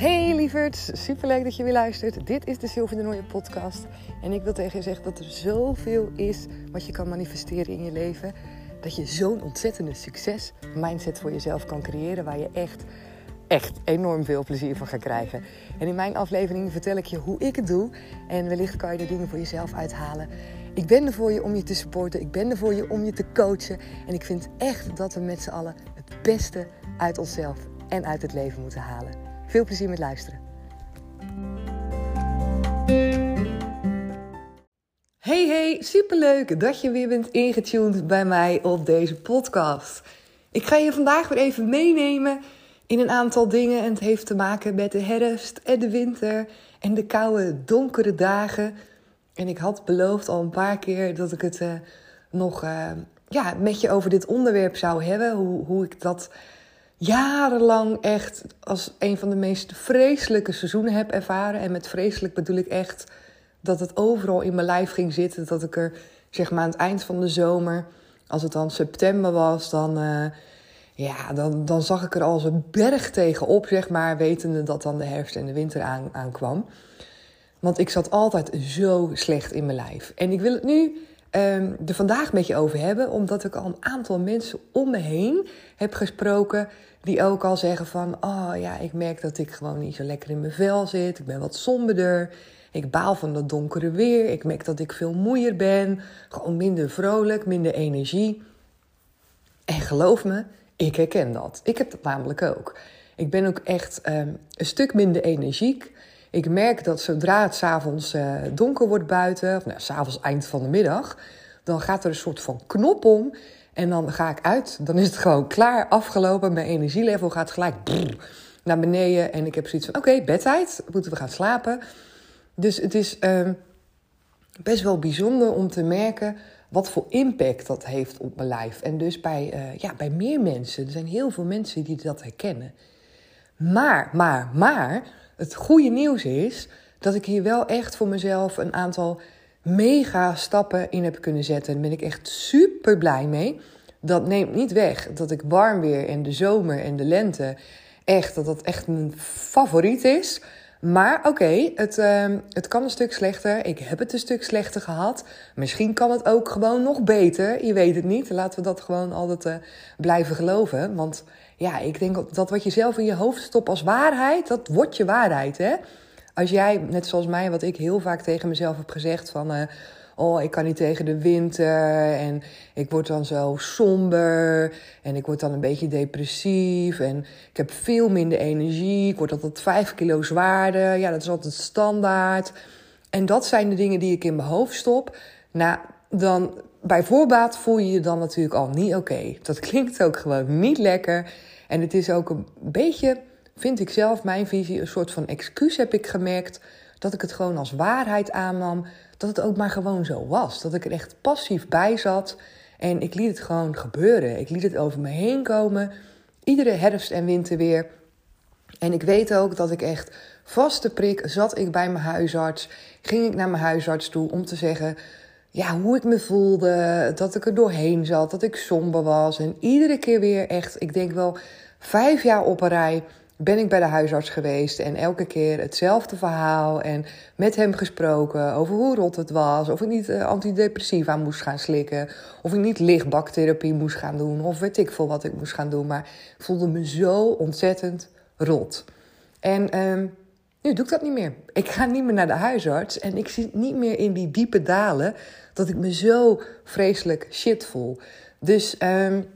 Hey lieverd, superleuk dat je weer luistert. Dit is de Sylvie de Nooie podcast. En ik wil tegen je zeggen dat er zoveel is wat je kan manifesteren in je leven. Dat je zo'n ontzettende succes mindset voor jezelf kan creëren waar je echt, echt enorm veel plezier van gaat krijgen. En in mijn aflevering vertel ik je hoe ik het doe. En wellicht kan je er dingen voor jezelf uithalen. Ik ben er voor je om je te supporten. Ik ben er voor je om je te coachen. En ik vind echt dat we met z'n allen het beste uit onszelf en uit het leven moeten halen. Veel plezier met luisteren. Hey hey, superleuk dat je weer bent ingetuned bij mij op deze podcast. Ik ga je vandaag weer even meenemen in een aantal dingen. En het heeft te maken met de herfst en de winter en de koude, donkere dagen. En ik had beloofd al een paar keer dat ik het uh, nog uh, ja, met je over dit onderwerp zou hebben. Hoe, hoe ik dat jarenlang echt als een van de meest vreselijke seizoenen heb ervaren. En met vreselijk bedoel ik echt dat het overal in mijn lijf ging zitten. Dat ik er zeg maar aan het eind van de zomer, als het dan september was, dan, uh, ja, dan, dan zag ik er als een berg tegenop, zeg maar, wetende dat dan de herfst en de winter aan, aankwam. Want ik zat altijd zo slecht in mijn lijf. En ik wil het nu um, er vandaag met je over hebben, omdat ik al een aantal mensen om me heen heb gesproken die ook al zeggen van, oh ja, ik merk dat ik gewoon niet zo lekker in mijn vel zit, ik ben wat somberder, ik baal van dat donkere weer, ik merk dat ik veel moeier ben, gewoon minder vrolijk, minder energie. En geloof me, ik herken dat. Ik heb dat namelijk ook. Ik ben ook echt um, een stuk minder energiek. Ik merk dat zodra het s'avonds uh, donker wordt buiten, of nou, s'avonds eind van de middag, dan gaat er een soort van knop om. En dan ga ik uit. Dan is het gewoon klaar, afgelopen. Mijn energielevel gaat gelijk naar beneden. En ik heb zoiets van: oké, bedtijd. Moeten we gaan slapen. Dus het is uh, best wel bijzonder om te merken wat voor impact dat heeft op mijn lijf. En dus bij, uh, ja, bij meer mensen. Er zijn heel veel mensen die dat herkennen. Maar, maar, maar het goede nieuws is dat ik hier wel echt voor mezelf een aantal mega stappen in heb kunnen zetten. Daar ben ik echt super blij mee. Dat neemt niet weg dat ik warm weer en de zomer en de lente echt, dat dat echt mijn favoriet is. Maar oké, het, uh, het kan een stuk slechter. Ik heb het een stuk slechter gehad. Misschien kan het ook gewoon nog beter. Je weet het niet. Laten we dat gewoon altijd uh, blijven geloven. Want ja, ik denk dat wat je zelf in je hoofd stopt als waarheid, dat wordt je waarheid. Hè? Als jij, net zoals mij, wat ik heel vaak tegen mezelf heb gezegd van... Uh, oh, ik kan niet tegen de winter en ik word dan zo somber en ik word dan een beetje depressief en ik heb veel minder energie, ik word altijd vijf kilo zwaarder. Ja, dat is altijd standaard. En dat zijn de dingen die ik in mijn hoofd stop. Nou, dan bij voorbaat voel je je dan natuurlijk al niet oké. Dat klinkt ook gewoon niet lekker. En het is ook een beetje, vind ik zelf, mijn visie, een soort van excuus heb ik gemerkt. Dat ik het gewoon als waarheid aannam. Dat het ook maar gewoon zo was. Dat ik er echt passief bij zat. En ik liet het gewoon gebeuren. Ik liet het over me heen komen. Iedere herfst en winter weer. En ik weet ook dat ik echt vaste prik zat ik bij mijn huisarts. Ging ik naar mijn huisarts toe om te zeggen ja, hoe ik me voelde, dat ik er doorheen zat, dat ik somber was. En iedere keer weer echt, ik denk wel vijf jaar op een rij ben ik bij de huisarts geweest. En elke keer hetzelfde verhaal. En met hem gesproken over hoe rot het was. Of ik niet uh, antidepressiva moest gaan slikken. Of ik niet lichtbaktherapie moest gaan doen. Of weet ik veel wat ik moest gaan doen. Maar ik voelde me zo ontzettend rot. En um, nu doe ik dat niet meer. Ik ga niet meer naar de huisarts. En ik zit niet meer in die diepe dalen. Dat ik me zo vreselijk shit voel. Dus um,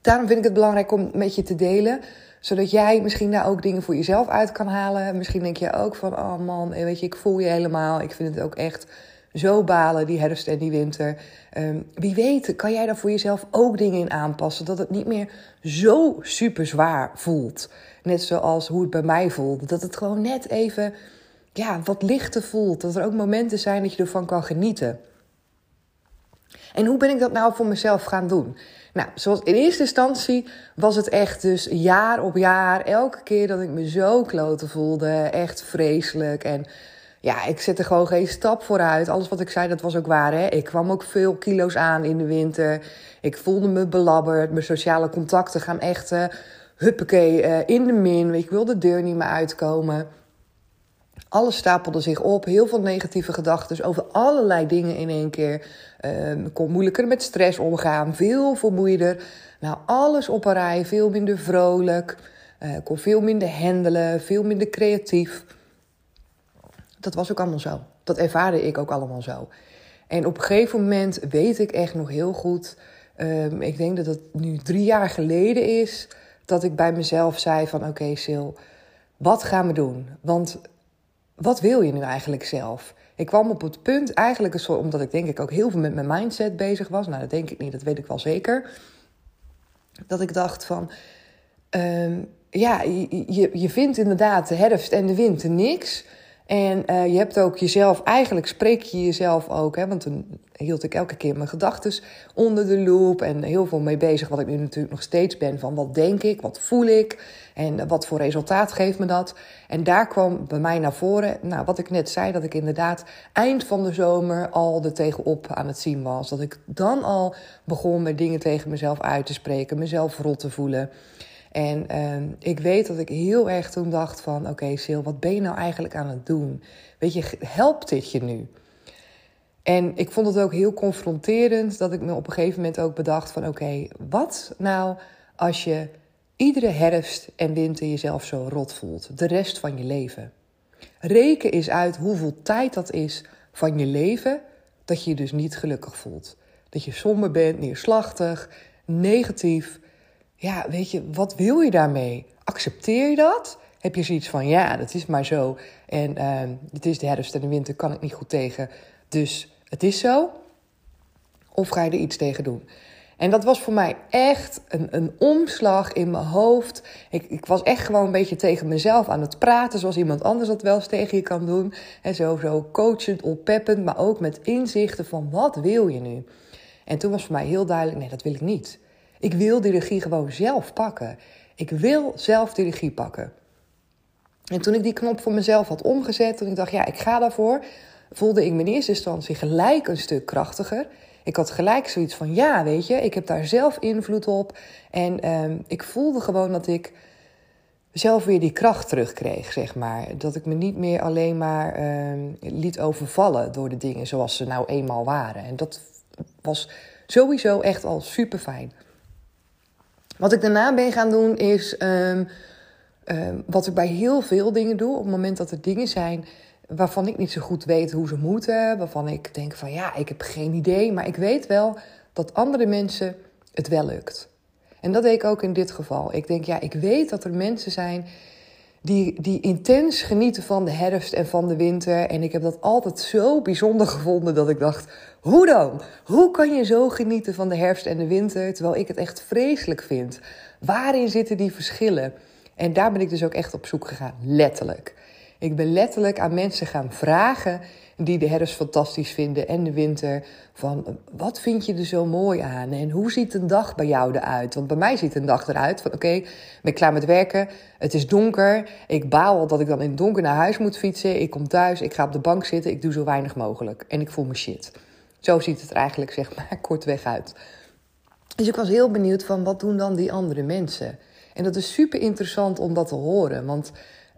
daarom vind ik het belangrijk om met je te delen zodat jij misschien daar ook dingen voor jezelf uit kan halen. Misschien denk je ook van, oh man, weet je, ik voel je helemaal. Ik vind het ook echt zo balen, die herfst en die winter. Um, wie weet, kan jij daar voor jezelf ook dingen in aanpassen. Dat het niet meer zo super zwaar voelt. Net zoals hoe het bij mij voelde. Dat het gewoon net even ja, wat lichter voelt. Dat er ook momenten zijn dat je ervan kan genieten. En hoe ben ik dat nou voor mezelf gaan doen? Nou, zoals in eerste instantie was het echt dus jaar op jaar, elke keer dat ik me zo kloten voelde, echt vreselijk. En ja, ik zette gewoon geen stap vooruit. Alles wat ik zei, dat was ook waar. Hè? Ik kwam ook veel kilo's aan in de winter. Ik voelde me belabberd. Mijn sociale contacten gaan echt uh, huppakee, uh, in de min. Ik wil de deur niet meer uitkomen. Alles stapelde zich op. Heel veel negatieve gedachten over allerlei dingen in één keer. Uh, kon moeilijker met stress omgaan. Veel vermoeider. Nou, alles op een rij. Veel minder vrolijk. Uh, kon veel minder handelen. Veel minder creatief. Dat was ook allemaal zo. Dat ervaarde ik ook allemaal zo. En op een gegeven moment weet ik echt nog heel goed. Um, ik denk dat het nu drie jaar geleden is. Dat ik bij mezelf zei van oké Sil, wat gaan we doen? Want wat wil je nu eigenlijk zelf? Ik kwam op het punt, eigenlijk omdat ik denk ik ook heel veel met mijn mindset bezig was. Nou, dat denk ik niet, dat weet ik wel zeker. Dat ik dacht van, um, ja, je, je, je vindt inderdaad de herfst en de winter niks. En uh, je hebt ook jezelf, eigenlijk spreek je jezelf ook, hè, want toen hield ik elke keer mijn gedachten onder de loep en heel veel mee bezig, wat ik nu natuurlijk nog steeds ben, van wat denk ik, wat voel ik en wat voor resultaat geeft me dat. En daar kwam bij mij naar voren, nou, wat ik net zei, dat ik inderdaad eind van de zomer al er tegenop aan het zien was. Dat ik dan al begon met dingen tegen mezelf uit te spreken, mezelf rot te voelen. En uh, ik weet dat ik heel erg toen dacht van... oké Sil, wat ben je nou eigenlijk aan het doen? Weet je, helpt dit je nu? En ik vond het ook heel confronterend dat ik me op een gegeven moment ook bedacht van... oké, wat nou als je iedere herfst en winter jezelf zo rot voelt? De rest van je leven. Reken eens uit hoeveel tijd dat is van je leven... dat je je dus niet gelukkig voelt. Dat je somber bent, neerslachtig, negatief ja, weet je, wat wil je daarmee? Accepteer je dat? Heb je zoiets van, ja, dat is maar zo. En uh, het is de herfst en de winter, kan ik niet goed tegen. Dus het is zo. Of ga je er iets tegen doen? En dat was voor mij echt een, een omslag in mijn hoofd. Ik, ik was echt gewoon een beetje tegen mezelf aan het praten, zoals iemand anders dat wel eens tegen je kan doen. En zo, zo coachend, oppeppend, maar ook met inzichten van wat wil je nu? En toen was voor mij heel duidelijk, nee, dat wil ik niet. Ik wil die regie gewoon zelf pakken. Ik wil zelf die regie pakken. En toen ik die knop voor mezelf had omgezet, toen ik dacht, ja, ik ga daarvoor, voelde ik me in eerste instantie gelijk een stuk krachtiger. Ik had gelijk zoiets van, ja, weet je, ik heb daar zelf invloed op. En ehm, ik voelde gewoon dat ik zelf weer die kracht terugkreeg, zeg maar. Dat ik me niet meer alleen maar ehm, liet overvallen door de dingen zoals ze nou eenmaal waren. En dat was sowieso echt al super fijn. Wat ik daarna ben gaan doen is um, um, wat ik bij heel veel dingen doe. Op het moment dat er dingen zijn waarvan ik niet zo goed weet hoe ze moeten. Waarvan ik denk van ja, ik heb geen idee. Maar ik weet wel dat andere mensen het wel lukt. En dat deed ik ook in dit geval. Ik denk ja, ik weet dat er mensen zijn die, die intens genieten van de herfst en van de winter. En ik heb dat altijd zo bijzonder gevonden dat ik dacht: hoe dan? Hoe kan je zo genieten van de herfst en de winter terwijl ik het echt vreselijk vind? Waarin zitten die verschillen? En daar ben ik dus ook echt op zoek gegaan, letterlijk. Ik ben letterlijk aan mensen gaan vragen die de herfst fantastisch vinden en de winter. Van wat vind je er zo mooi aan? En hoe ziet een dag bij jou eruit? Want bij mij ziet een dag eruit van oké, ben ik klaar met werken. Het is donker. Ik baal dat ik dan in het donker naar huis moet fietsen. Ik kom thuis, ik ga op de bank zitten. Ik doe zo weinig mogelijk. En ik voel me shit. Zo ziet het er eigenlijk zeg maar kortweg uit. Dus ik was heel benieuwd van wat doen dan die andere mensen? En dat is super interessant om dat te horen. Want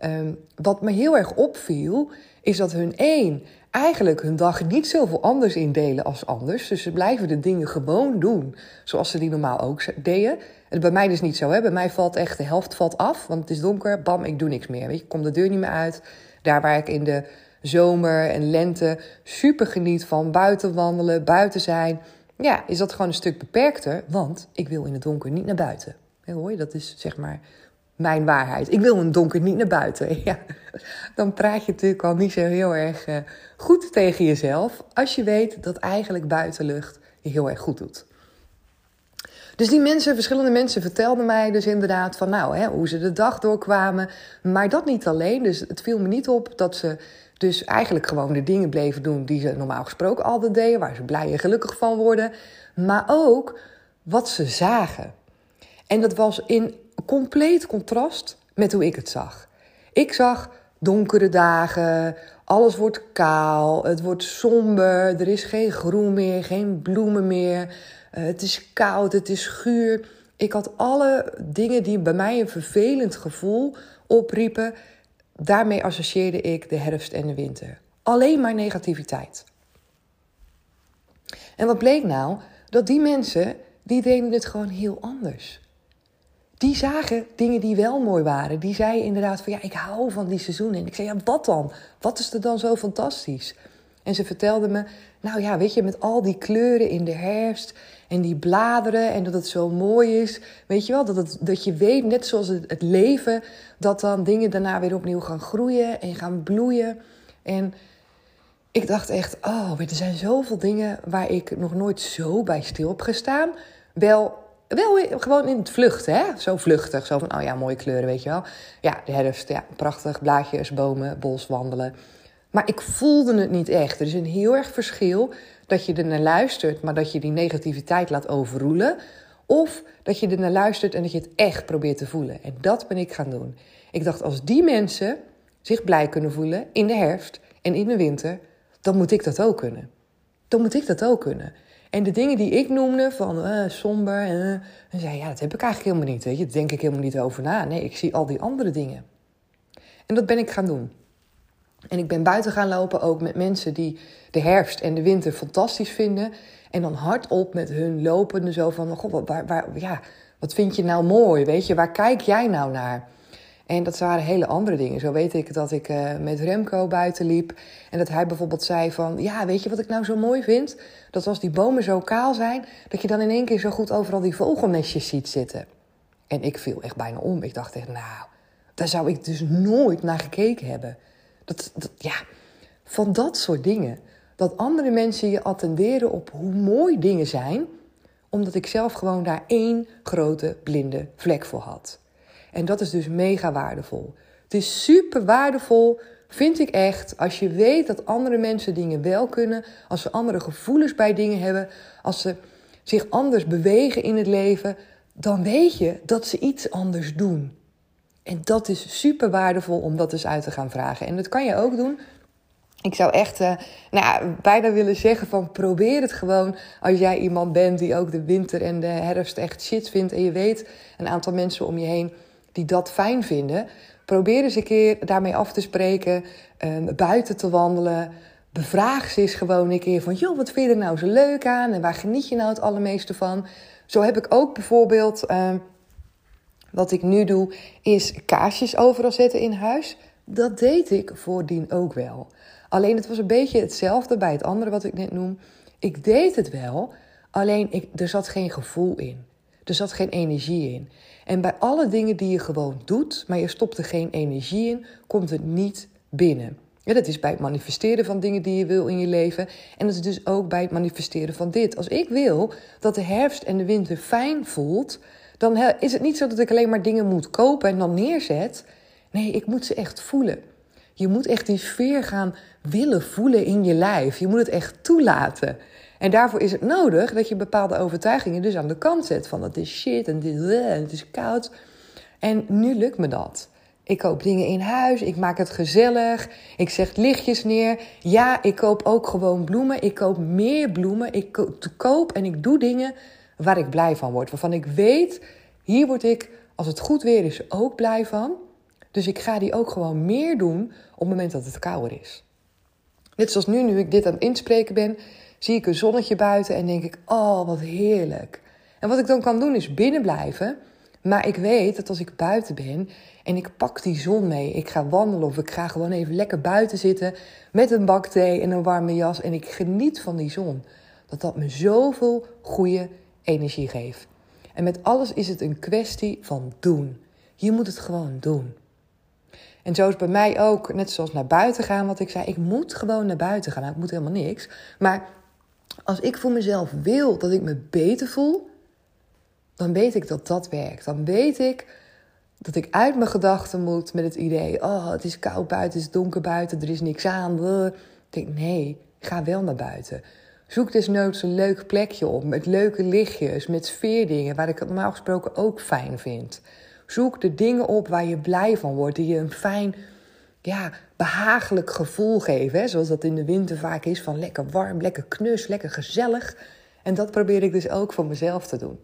um, wat me heel erg opviel, is dat hun één eigenlijk hun dag niet zoveel anders indelen als anders. Dus ze blijven de dingen gewoon doen zoals ze die normaal ook deden. En bij mij dus niet zo. Hè? Bij mij valt echt de helft valt af, want het is donker. Bam, ik doe niks meer. Weet je, ik kom de deur niet meer uit. Daar waar ik in de zomer en lente super geniet van buiten wandelen, buiten zijn. Ja, is dat gewoon een stuk beperkter, want ik wil in het donker niet naar buiten. hoor je, dat is zeg maar mijn waarheid. Ik wil het donker niet naar buiten. Ja, dan praat je natuurlijk al niet zo heel erg uh, goed tegen jezelf. Als je weet dat eigenlijk buitenlucht je heel erg goed doet. Dus die mensen, verschillende mensen, vertelden mij dus inderdaad van nou, hè, hoe ze de dag doorkwamen. Maar dat niet alleen. Dus het viel me niet op dat ze dus eigenlijk gewoon de dingen bleven doen die ze normaal gesproken altijd deden, waar ze blij en gelukkig van worden. Maar ook wat ze zagen. En dat was in compleet contrast met hoe ik het zag. Ik zag donkere dagen, alles wordt kaal, het wordt somber, er is geen groen meer, geen bloemen meer. Uh, het is koud, het is guur. Ik had alle dingen die bij mij een vervelend gevoel opriepen, daarmee associeerde ik de herfst en de winter. Alleen maar negativiteit. En wat bleek nou? Dat die mensen, die deden het gewoon heel anders. Die zagen dingen die wel mooi waren. Die zeiden inderdaad van ja, ik hou van die seizoenen. En ik zei ja, wat dan? Wat is er dan zo fantastisch? En ze vertelde me, nou ja, weet je, met al die kleuren in de herfst en die bladeren en dat het zo mooi is. Weet je wel, dat, het, dat je weet, net zoals het, het leven, dat dan dingen daarna weer opnieuw gaan groeien en gaan bloeien. En ik dacht echt, oh, er zijn zoveel dingen waar ik nog nooit zo bij stil heb gestaan. Wel, wel gewoon in het vluchten, hè? Zo vluchtig. Zo van, oh ja, mooie kleuren, weet je wel. Ja, de herfst, ja, prachtig. Blaadjes, bomen, bos, wandelen. Maar ik voelde het niet echt. Er is een heel erg verschil dat je er naar luistert, maar dat je die negativiteit laat overroelen. Of dat je er naar luistert en dat je het echt probeert te voelen. En dat ben ik gaan doen. Ik dacht, als die mensen zich blij kunnen voelen in de herfst en in de winter, dan moet ik dat ook kunnen. Dan moet ik dat ook kunnen. En de dingen die ik noemde, van uh, somber, uh, en zei ja, dat heb ik eigenlijk helemaal niet. Weet je, daar denk ik helemaal niet over na. Nee, ik zie al die andere dingen. En dat ben ik gaan doen. En ik ben buiten gaan lopen ook met mensen die de herfst en de winter fantastisch vinden. En dan hardop met hun lopende zo van, god, waar, waar, ja, wat vind je nou mooi? Weet je, waar kijk jij nou naar? En dat waren hele andere dingen. Zo weet ik dat ik uh, met Remco buiten liep. En dat hij bijvoorbeeld zei van... Ja, weet je wat ik nou zo mooi vind? Dat als die bomen zo kaal zijn... dat je dan in één keer zo goed overal die vogelnestjes ziet zitten. En ik viel echt bijna om. Ik dacht echt, nou... Daar zou ik dus nooit naar gekeken hebben. Dat, ja, van dat soort dingen. Dat andere mensen je attenderen op hoe mooi dingen zijn... omdat ik zelf gewoon daar één grote blinde vlek voor had. En dat is dus mega waardevol. Het is super waardevol, vind ik echt, als je weet dat andere mensen dingen wel kunnen, als ze andere gevoelens bij dingen hebben, als ze zich anders bewegen in het leven, dan weet je dat ze iets anders doen. En dat is super waardevol om dat eens uit te gaan vragen. En dat kan je ook doen. Ik zou echt uh, nou bijna willen zeggen van probeer het gewoon als jij iemand bent die ook de winter en de herfst echt shit vindt. En je weet een aantal mensen om je heen die dat fijn vinden. Probeer eens een keer daarmee af te spreken, um, buiten te wandelen. Bevraag ze eens gewoon een keer van, joh, wat vind je er nou zo leuk aan en waar geniet je nou het allermeeste van? Zo heb ik ook bijvoorbeeld, um, wat ik nu doe, is kaarsjes overal zetten in huis. Dat deed ik voordien ook wel. Alleen het was een beetje hetzelfde bij het andere wat ik net noem. Ik deed het wel, alleen ik, er zat geen gevoel in. Er zat geen energie in. En bij alle dingen die je gewoon doet, maar je stopt er geen energie in, komt het niet binnen. Ja, dat is bij het manifesteren van dingen die je wil in je leven. En dat is dus ook bij het manifesteren van dit. Als ik wil dat de herfst en de winter fijn voelt, dan is het niet zo dat ik alleen maar dingen moet kopen en dan neerzet. Nee, ik moet ze echt voelen. Je moet echt die sfeer gaan willen voelen in je lijf. Je moet het echt toelaten. En daarvoor is het nodig dat je bepaalde overtuigingen dus aan de kant zet. Van het is shit en, dit, eh, het is koud. En nu lukt me dat. Ik koop dingen in huis, ik maak het gezellig, ik zeg lichtjes neer. Ja, ik koop ook gewoon bloemen. Ik koop meer bloemen. Ik koop en ik doe dingen waar ik blij van word. Waarvan ik weet, hier word ik, als het goed weer is, ook blij van. Dus ik ga die ook gewoon meer doen op het moment dat het kouder is. Net zoals nu, nu ik dit aan het inspreken ben, zie ik een zonnetje buiten en denk ik, oh wat heerlijk. En wat ik dan kan doen is binnen blijven. Maar ik weet dat als ik buiten ben en ik pak die zon mee, ik ga wandelen of ik ga gewoon even lekker buiten zitten met een bak thee en een warme jas en ik geniet van die zon, dat dat me zoveel goede energie geeft. En met alles is het een kwestie van doen. Je moet het gewoon doen. En zo is bij mij ook, net zoals naar buiten gaan, wat ik zei, ik moet gewoon naar buiten gaan. Nou, ik moet helemaal niks. Maar als ik voor mezelf wil dat ik me beter voel, dan weet ik dat dat werkt. Dan weet ik dat ik uit mijn gedachten moet met het idee: oh, het is koud buiten, het is donker buiten, er is niks aan. Ik denk: nee, ga wel naar buiten. Zoek desnoods een leuk plekje op met leuke lichtjes, met sfeerdingen, waar ik het normaal gesproken ook fijn vind. Zoek de dingen op waar je blij van wordt, die je een fijn ja, behagelijk gevoel geven. Hè? Zoals dat in de winter vaak is, van lekker warm, lekker knus, lekker gezellig. En dat probeer ik dus ook voor mezelf te doen.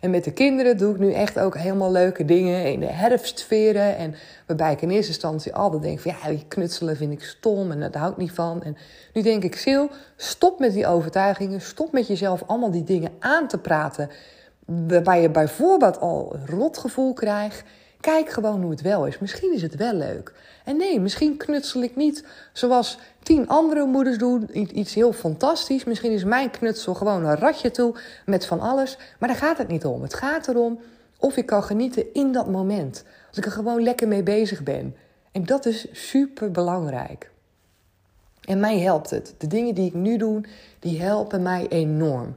En met de kinderen doe ik nu echt ook helemaal leuke dingen in de herfstsferen. En waarbij ik in eerste instantie altijd denk van ja, knutselen vind ik stom en hou ik niet van. En nu denk ik, Sil, stop met die overtuigingen. Stop met jezelf allemaal die dingen aan te praten. Waarbij je bijvoorbeeld al een rotgevoel krijgt. Kijk gewoon hoe het wel is. Misschien is het wel leuk. En nee, misschien knutsel ik niet zoals tien andere moeders doen. Iets heel fantastisch. Misschien is mijn knutsel gewoon een ratje toe met van alles. Maar daar gaat het niet om. Het gaat erom of ik kan genieten in dat moment. Als ik er gewoon lekker mee bezig ben. En dat is super belangrijk. En mij helpt het. De dingen die ik nu doe, die helpen mij enorm.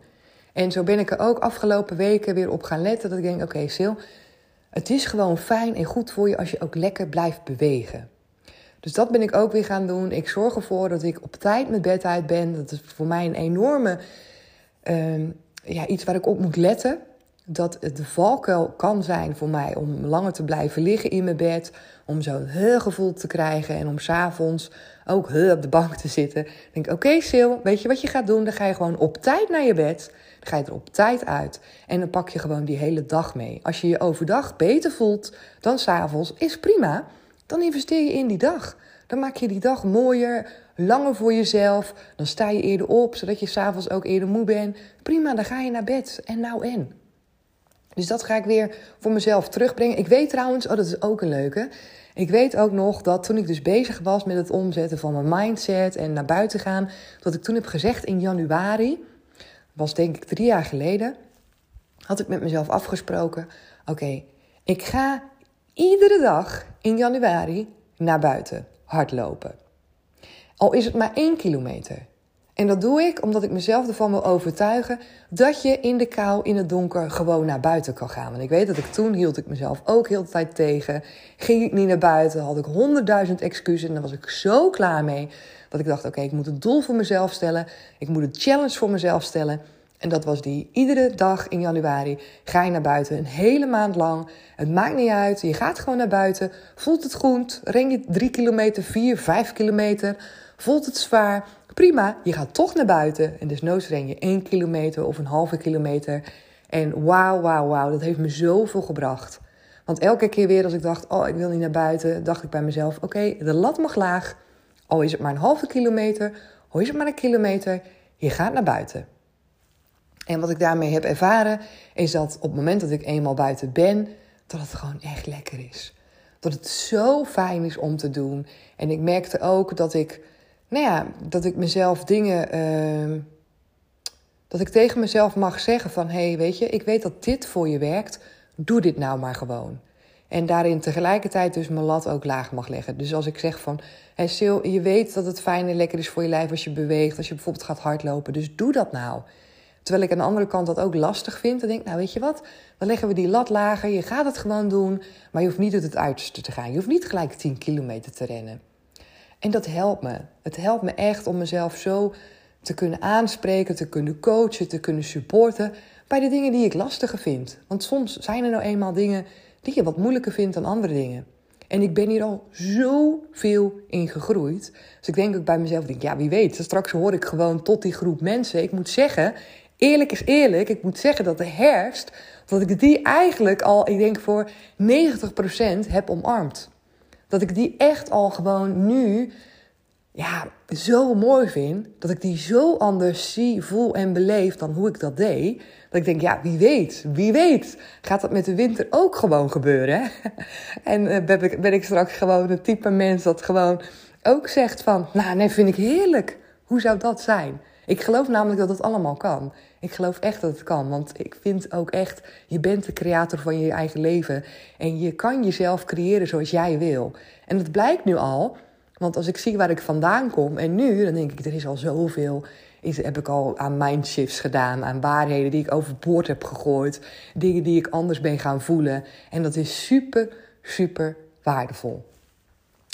En zo ben ik er ook afgelopen weken weer op gaan letten. Dat ik denk, oké okay, Sil, het is gewoon fijn en goed voor je als je ook lekker blijft bewegen. Dus dat ben ik ook weer gaan doen. Ik zorg ervoor dat ik op tijd met bed uit ben. Dat is voor mij een enorme uh, ja, iets waar ik op moet letten. Dat het de valkuil kan zijn voor mij om langer te blijven liggen in mijn bed. Om zo'n gevoel te krijgen. En om s'avonds ook op de bank te zitten. Dan denk oké Sil, weet je wat je gaat doen? Dan ga je gewoon op tijd naar je bed. Ga je er op tijd uit. En dan pak je gewoon die hele dag mee. Als je je overdag beter voelt dan s'avonds, is prima. Dan investeer je in die dag. Dan maak je die dag mooier, langer voor jezelf. Dan sta je eerder op, zodat je s'avonds ook eerder moe bent. Prima, dan ga je naar bed. En nou en. Dus dat ga ik weer voor mezelf terugbrengen. Ik weet trouwens, oh dat is ook een leuke. Ik weet ook nog dat toen ik dus bezig was met het omzetten van mijn mindset en naar buiten gaan, dat ik toen heb gezegd in januari, was denk ik drie jaar geleden, had ik met mezelf afgesproken: oké, ik ga iedere dag in januari naar buiten hardlopen. Al is het maar één kilometer. En dat doe ik omdat ik mezelf ervan wil overtuigen dat je in de kou, in het donker, gewoon naar buiten kan gaan. Want ik weet dat ik toen hield ik mezelf ook heel de tijd tegen. Ging ik niet naar buiten, had ik honderdduizend excuses en daar was ik zo klaar mee. Dat ik dacht, oké, ik moet een doel voor mezelf stellen. Ik moet een challenge voor mezelf stellen. En dat was die iedere dag in januari ga je naar buiten, een hele maand lang. Het maakt niet uit, je gaat gewoon naar buiten. Voelt het goed, ren je drie kilometer, vier, vijf kilometer. Voelt het zwaar, prima, je gaat toch naar buiten. En desnoods ren je één kilometer of een halve kilometer. En wauw, wauw, wauw, dat heeft me zoveel gebracht. Want elke keer weer als ik dacht, oh, ik wil niet naar buiten, dacht ik bij mezelf, oké, de lat mag laag. Al is het maar een halve kilometer, al is het maar een kilometer, je gaat naar buiten. En wat ik daarmee heb ervaren, is dat op het moment dat ik eenmaal buiten ben, dat het gewoon echt lekker is. Dat het zo fijn is om te doen. En ik merkte ook dat ik, nou ja, dat ik mezelf dingen. Uh, dat ik tegen mezelf mag zeggen van hé, hey, weet je, ik weet dat dit voor je werkt. Doe dit nou maar gewoon. En daarin tegelijkertijd dus mijn lat ook laag mag leggen. Dus als ik zeg van, hey Sil, je weet dat het fijn en lekker is voor je lijf als je beweegt, als je bijvoorbeeld gaat hardlopen. Dus doe dat nou. Terwijl ik aan de andere kant dat ook lastig vind. Dan denk ik, nou weet je wat, dan leggen we die lat lager. Je gaat het gewoon doen, maar je hoeft niet tot het uiterste te gaan. Je hoeft niet gelijk 10 kilometer te rennen. En dat helpt me. Het helpt me echt om mezelf zo te kunnen aanspreken, te kunnen coachen, te kunnen supporten bij de dingen die ik lastiger vind. Want soms zijn er nou eenmaal dingen die je wat moeilijker vindt dan andere dingen. En ik ben hier al zoveel in gegroeid. Dus ik denk ook bij mezelf, denk, ja, wie weet, straks hoor ik gewoon tot die groep mensen. Ik moet zeggen, eerlijk is eerlijk, ik moet zeggen dat de herfst, dat ik die eigenlijk al, ik denk voor 90% heb omarmd. Dat ik die echt al gewoon nu ja, zo mooi vind. Dat ik die zo anders zie, voel en beleef dan hoe ik dat deed. Dat ik denk, ja, wie weet, wie weet, gaat dat met de winter ook gewoon gebeuren. Hè? En uh, ben, ik, ben ik straks gewoon het type mens dat gewoon ook zegt van, nou, nee, vind ik heerlijk. Hoe zou dat zijn? Ik geloof namelijk dat het allemaal kan. Ik geloof echt dat het kan. Want ik vind ook echt, je bent de creator van je eigen leven. En je kan jezelf creëren zoals jij wil. En dat blijkt nu al. Want als ik zie waar ik vandaan kom en nu, dan denk ik, er is al zoveel. Is, heb ik al aan mindshifts gedaan, aan waarheden die ik overboord heb gegooid. Dingen die ik anders ben gaan voelen. En dat is super, super waardevol.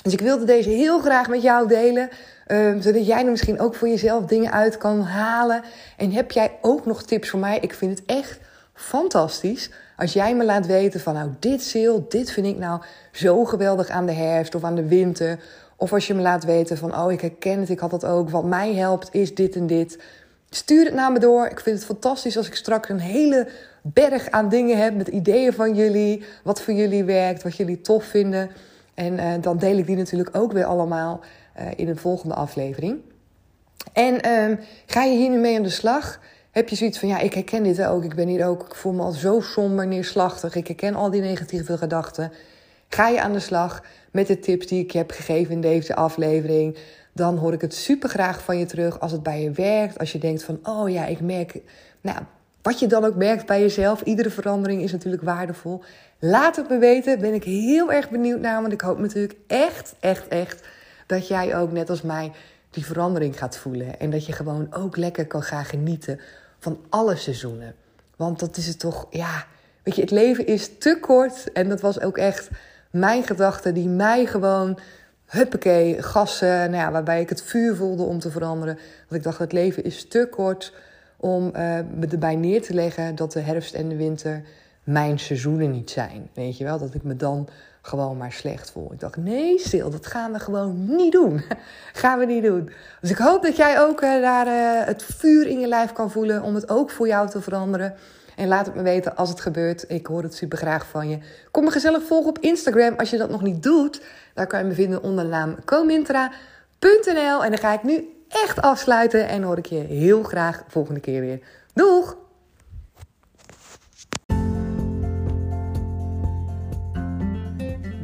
Dus ik wilde deze heel graag met jou delen. Um, zodat jij er misschien ook voor jezelf dingen uit kan halen. En heb jij ook nog tips voor mij? Ik vind het echt fantastisch als jij me laat weten van nou dit zeel, dit vind ik nou zo geweldig aan de herfst of aan de winter. Of als je me laat weten van oh ik herken het, ik had dat ook. Wat mij helpt is dit en dit. Stuur het naar me door. Ik vind het fantastisch als ik straks een hele berg aan dingen heb met ideeën van jullie, wat voor jullie werkt, wat jullie tof vinden. En uh, dan deel ik die natuurlijk ook weer allemaal uh, in een volgende aflevering. En um, ga je hier nu mee aan de slag? Heb je zoiets van, ja, ik herken dit ook. Ik ben hier ook, ik voel me al zo somber, neerslachtig. Ik herken al die negatieve gedachten. Ga je aan de slag met de tips die ik heb gegeven in deze aflevering. Dan hoor ik het super graag van je terug als het bij je werkt. Als je denkt van, oh ja, ik merk, nou, wat je dan ook merkt bij jezelf. Iedere verandering is natuurlijk waardevol. Laat het me weten, ben ik heel erg benieuwd naar. Want ik hoop natuurlijk echt, echt, echt dat jij ook net als mij die verandering gaat voelen. En dat je gewoon ook lekker kan gaan genieten van alle seizoenen. Want dat is het toch, ja, weet je, het leven is te kort. En dat was ook echt mijn gedachte die mij gewoon, huppakee, gassen, nou ja, waarbij ik het vuur voelde om te veranderen. Want ik dacht, het leven is te kort om uh, me erbij neer te leggen dat de herfst en de winter mijn seizoenen niet zijn. Weet je wel, dat ik me dan gewoon maar slecht voel. Ik dacht, nee, stil, dat gaan we gewoon niet doen. gaan we niet doen. Dus ik hoop dat jij ook uh, daar uh, het vuur in je lijf kan voelen om het ook voor jou te veranderen. En laat het me weten als het gebeurt. Ik hoor het super graag van je. Kom me gezellig volgen op Instagram als je dat nog niet doet. Daar kan je me vinden onder de naam comintra.nl. En dan ga ik nu echt afsluiten en hoor ik je heel graag volgende keer weer. Doeg!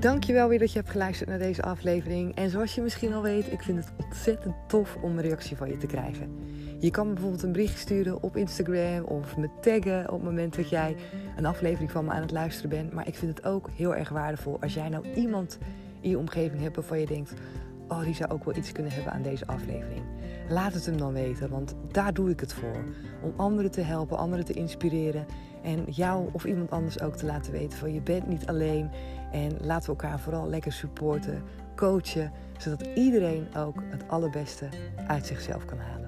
Dankjewel weer dat je hebt geluisterd naar deze aflevering. En zoals je misschien al weet, ik vind het ontzettend tof om een reactie van je te krijgen. Je kan me bijvoorbeeld een bericht sturen op Instagram of me taggen op het moment dat jij een aflevering van me aan het luisteren bent. Maar ik vind het ook heel erg waardevol als jij nou iemand in je omgeving hebt waarvan je denkt: oh, die zou ook wel iets kunnen hebben aan deze aflevering. Laat het hem dan weten, want daar doe ik het voor. Om anderen te helpen, anderen te inspireren. En jou of iemand anders ook te laten weten van je bent niet alleen. En laten we elkaar vooral lekker supporten, coachen. Zodat iedereen ook het allerbeste uit zichzelf kan halen.